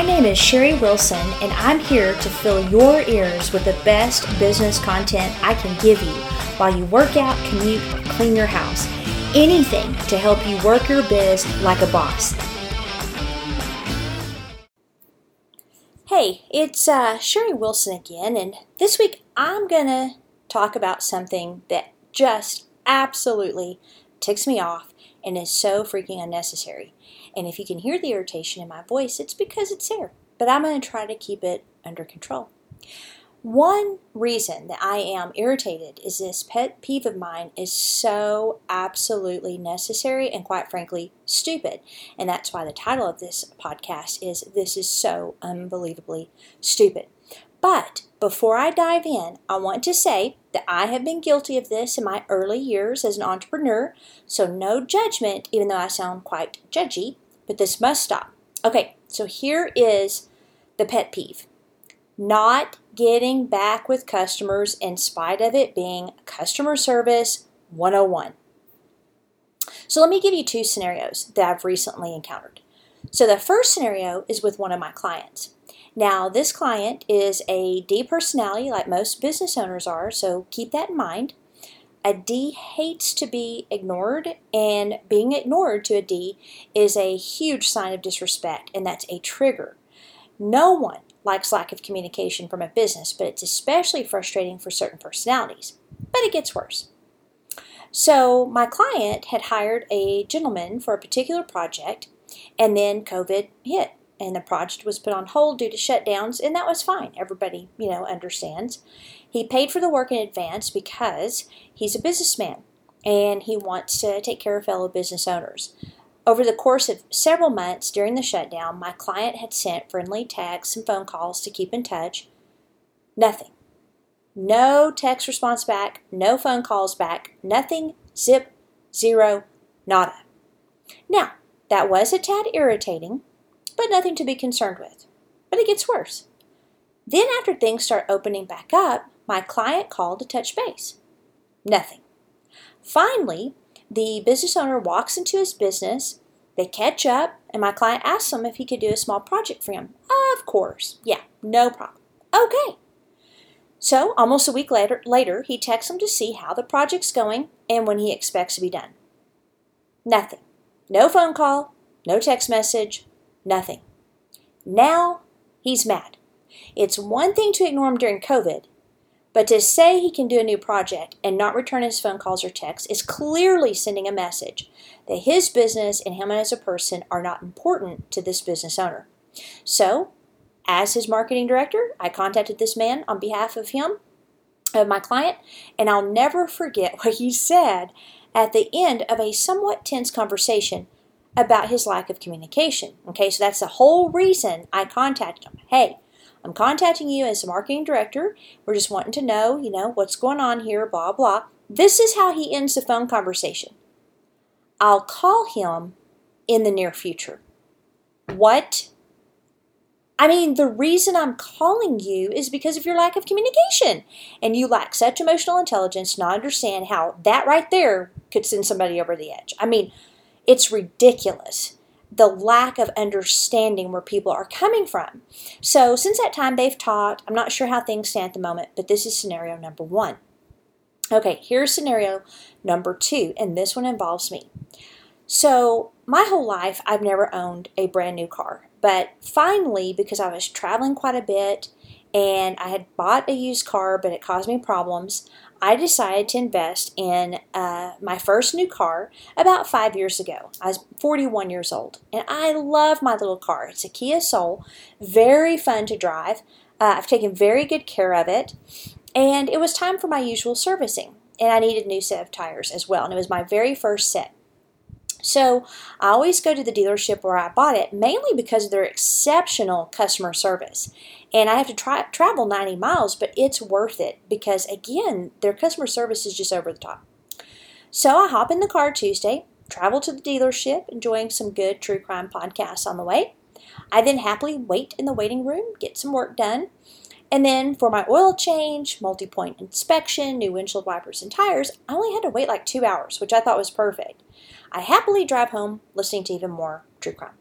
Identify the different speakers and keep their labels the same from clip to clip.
Speaker 1: My name is Sherry Wilson, and I'm here to fill your ears with the best business content I can give you while you work out, commute, clean your house. Anything to help you work your biz like a boss. Hey, it's uh, Sherry Wilson again, and this week I'm to talk about something that just absolutely ticks me off and is so freaking unnecessary. And if you can hear the irritation in my voice, it's because it's there. But I'm going to try to keep it under control. One reason that I am irritated is this pet peeve of mine is so absolutely necessary and quite frankly stupid. And that's why the title of this podcast is This is So Unbelievably Stupid. But before I dive in, I want to say that I have been guilty of this in my early years as an entrepreneur, so no judgment, even though I sound quite judgy, but this must stop. Okay, so here is the pet peeve not getting back with customers in spite of it being customer service 101. So let me give you two scenarios that I've recently encountered. So the first scenario is with one of my clients. Now, this client is a D personality like most business owners are, so keep that in mind. A D hates to be ignored, and being ignored to a D is a huge sign of disrespect, and that's a trigger. No one likes lack of communication from a business, but it's especially frustrating for certain personalities. But it gets worse. So, my client had hired a gentleman for a particular project, and then COVID hit, and the project was put on hold due to shutdowns, and that was fine. Everybody, you know, understands. He paid for the work in advance because he's a businessman and he wants to take care of fellow business owners. Over the course of several months during the shutdown, my client had sent friendly texts and phone calls to keep in touch. Nothing. No text response back, no phone calls back, nothing, zip, zero, nada. Now, that was a tad irritating, but nothing to be concerned with. But it gets worse. Then, after things start opening back up, my client called to touch base. Nothing. Finally, the business owner walks into his business, they catch up, and my client asks him if he could do a small project for him. Of course. Yeah, no problem. Okay. So, almost a week later, later, he texts him to see how the project's going and when he expects to be done. Nothing. No phone call, no text message, nothing. Now he's mad. It's one thing to ignore him during COVID, but to say he can do a new project and not return his phone calls or texts is clearly sending a message that his business and him as a person are not important to this business owner. So, as his marketing director, I contacted this man on behalf of him, of my client, and I'll never forget what he said at the end of a somewhat tense conversation about his lack of communication. Okay, so that's the whole reason I contacted him. Hey, I'm contacting you as marketing director. We're just wanting to know, you know, what's going on here, blah, blah. This is how he ends the phone conversation. I'll call him in the near future. What? I mean, the reason I'm calling you is because of your lack of communication. And you lack such emotional intelligence to not understand how that right there could send somebody over the edge. I mean, it's ridiculous the lack of understanding where people are coming from. So, since that time, they've talked. I'm not sure how things stand at the moment, but this is scenario number one. Okay, here's scenario number two, and this one involves me. So, my whole life, I've never owned a brand new car, but finally, because I was traveling quite a bit and I had bought a used car, but it caused me problems, I decided to invest in uh, my first new car about five years ago. I was 41 years old, and I love my little car. It's a Kia Soul, very fun to drive. Uh, I've taken very good care of it, and it was time for my usual servicing, and I needed a new set of tires as well, and it was my very first set. So I always go to the dealership where I bought it, mainly because of their exceptional customer service and I have to try, travel 90 miles, but it's worth it because, again, their customer service is just over the top. So I hop in the car Tuesday, travel to the dealership, enjoying some good true crime podcasts on the way. I then happily wait in the waiting room, get some work done, and then for my oil change, multi point inspection, new windshield wipers, and tires, I only had to wait like two hours, which I thought was perfect. I happily drive home listening to even more true crime.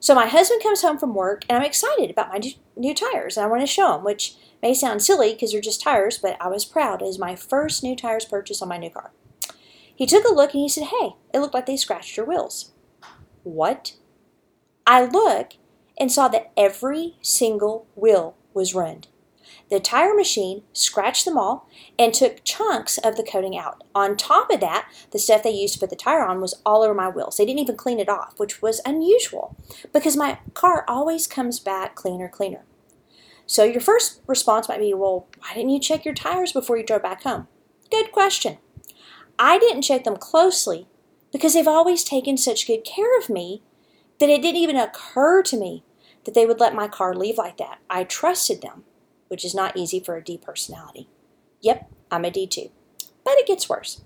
Speaker 1: So my husband comes home from work, and I'm excited about my new tires, and I want to show him, which may sound silly because they're just tires, but I was proud. It was my first new tires purchase on my new car. He took a look and he said, Hey, it looked like they scratched your wheels. What? I look and saw that every single wheel was ruined. The tire machine scratched them all and took chunks of the coating out. On top of that, the stuff they used to put the tire on was all over my wheels. They didn't even clean it off, which was unusual because my car always comes back cleaner, cleaner. So your first response might be, well, why didn't you check your tires before you drove back home? Good question. I didn't check them closely because they've always taken such good care of me that it didn't even occur to me that they would let my car leave like that. I trusted them which is not easy for a D personality. Yep, I'm a D2. But it gets worse.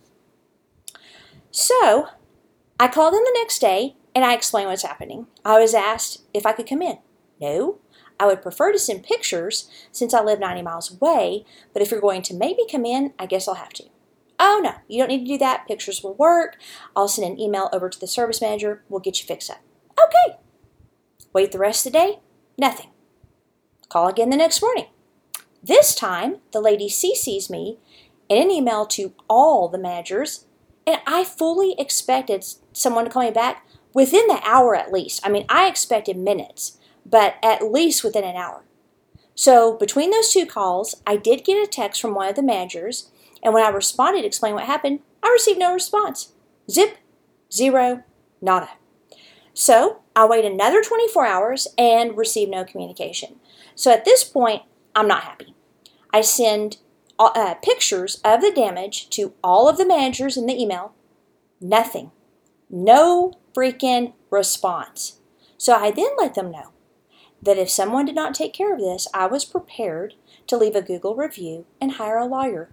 Speaker 1: So, I called in the next day and I explained what's happening. I was asked if I could come in. No, I would prefer to send pictures since I live 90 miles away, but if you're going to maybe come in, I guess I'll have to. Oh no, you don't need to do that. Pictures will work. I'll send an email over to the service manager. We'll get you fixed up. Okay. Wait the rest of the day? Nothing. Call again the next morning. This time, the lady CCs me in an email to all the managers, and I fully expected someone to call me back within the hour at least. I mean, I expected minutes, but at least within an hour. So, between those two calls, I did get a text from one of the managers, and when I responded to explain what happened, I received no response. Zip, zero, nada. So, I wait another 24 hours and receive no communication. So, at this point, I'm not happy. I send uh, pictures of the damage to all of the managers in the email. Nothing. No freaking response. So I then let them know that if someone did not take care of this, I was prepared to leave a Google review and hire a lawyer.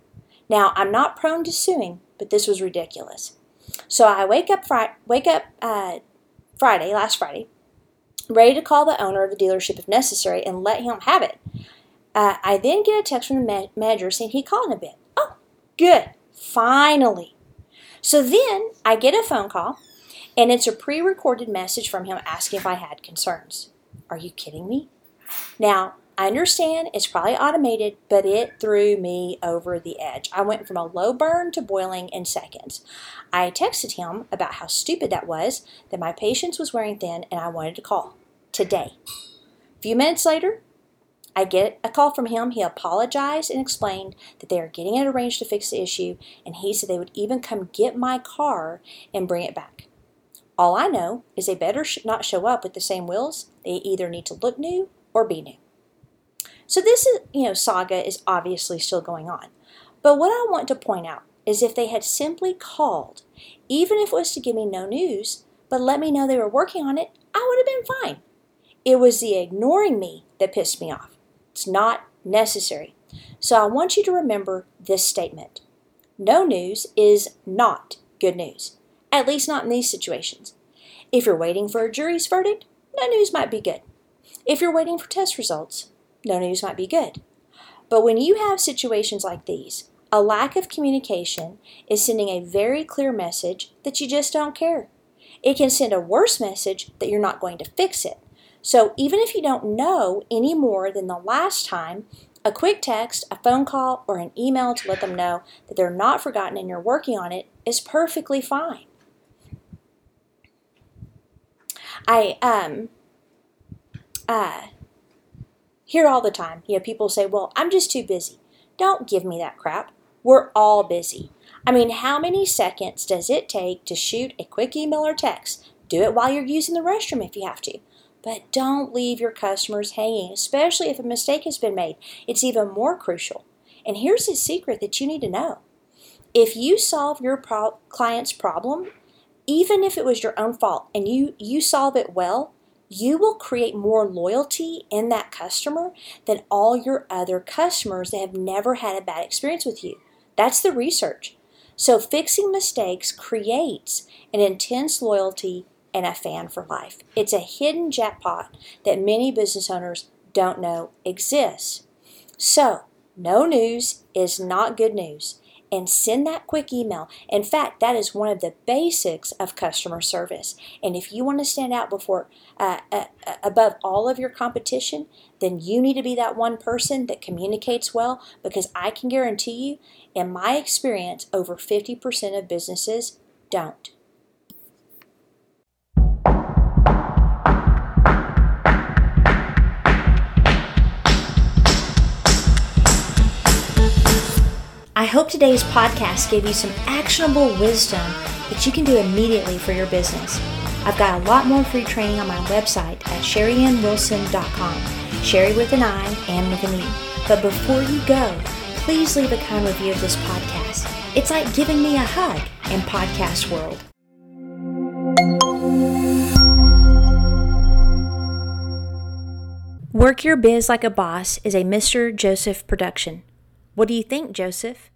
Speaker 1: Now, I'm not prone to suing, but this was ridiculous. So I wake up, fri- wake up uh, Friday, last Friday, ready to call the owner of the dealership if necessary and let him have it. Uh, I then get a text from the ma- manager saying he called in a bit. Oh, good. Finally. So then I get a phone call, and it's a pre recorded message from him asking if I had concerns. Are you kidding me? Now, I understand it's probably automated, but it threw me over the edge. I went from a low burn to boiling in seconds. I texted him about how stupid that was, that my patience was wearing thin, and I wanted to call today. A few minutes later, I get a call from him. He apologized and explained that they are getting it arranged to fix the issue, and he said they would even come get my car and bring it back. All I know is they better not show up with the same wheels. They either need to look new or be new. So this is, you know, saga is obviously still going on. But what I want to point out is if they had simply called, even if it was to give me no news, but let me know they were working on it, I would have been fine. It was the ignoring me that pissed me off. It's not necessary. So I want you to remember this statement No news is not good news, at least not in these situations. If you're waiting for a jury's verdict, no news might be good. If you're waiting for test results, no news might be good. But when you have situations like these, a lack of communication is sending a very clear message that you just don't care. It can send a worse message that you're not going to fix it. So even if you don't know any more than the last time, a quick text, a phone call, or an email to let them know that they're not forgotten and you're working on it is perfectly fine. I um uh hear all the time, you know, people say, "Well, I'm just too busy." Don't give me that crap. We're all busy. I mean, how many seconds does it take to shoot a quick email or text? Do it while you're using the restroom if you have to. But don't leave your customers hanging, especially if a mistake has been made. It's even more crucial. And here's the secret that you need to know if you solve your pro- client's problem, even if it was your own fault, and you, you solve it well, you will create more loyalty in that customer than all your other customers that have never had a bad experience with you. That's the research. So, fixing mistakes creates an intense loyalty and a fan for life. It's a hidden jackpot that many business owners don't know exists. So, no news is not good news. and send that quick email. In fact, that is one of the basics of customer service. And if you want to stand out before uh, uh, uh, above all of your competition, then you need to be that one person that communicates well because I can guarantee you, in my experience, over 50% of businesses don't. Hope today's podcast gave you some actionable wisdom that you can do immediately for your business. I've got a lot more free training on my website at sherryannwilson.com. Sherry with an I and with an E. But before you go, please leave a kind review of this podcast. It's like giving me a hug in podcast world. Work Your Biz Like a Boss is a Mr. Joseph production. What do you think, Joseph?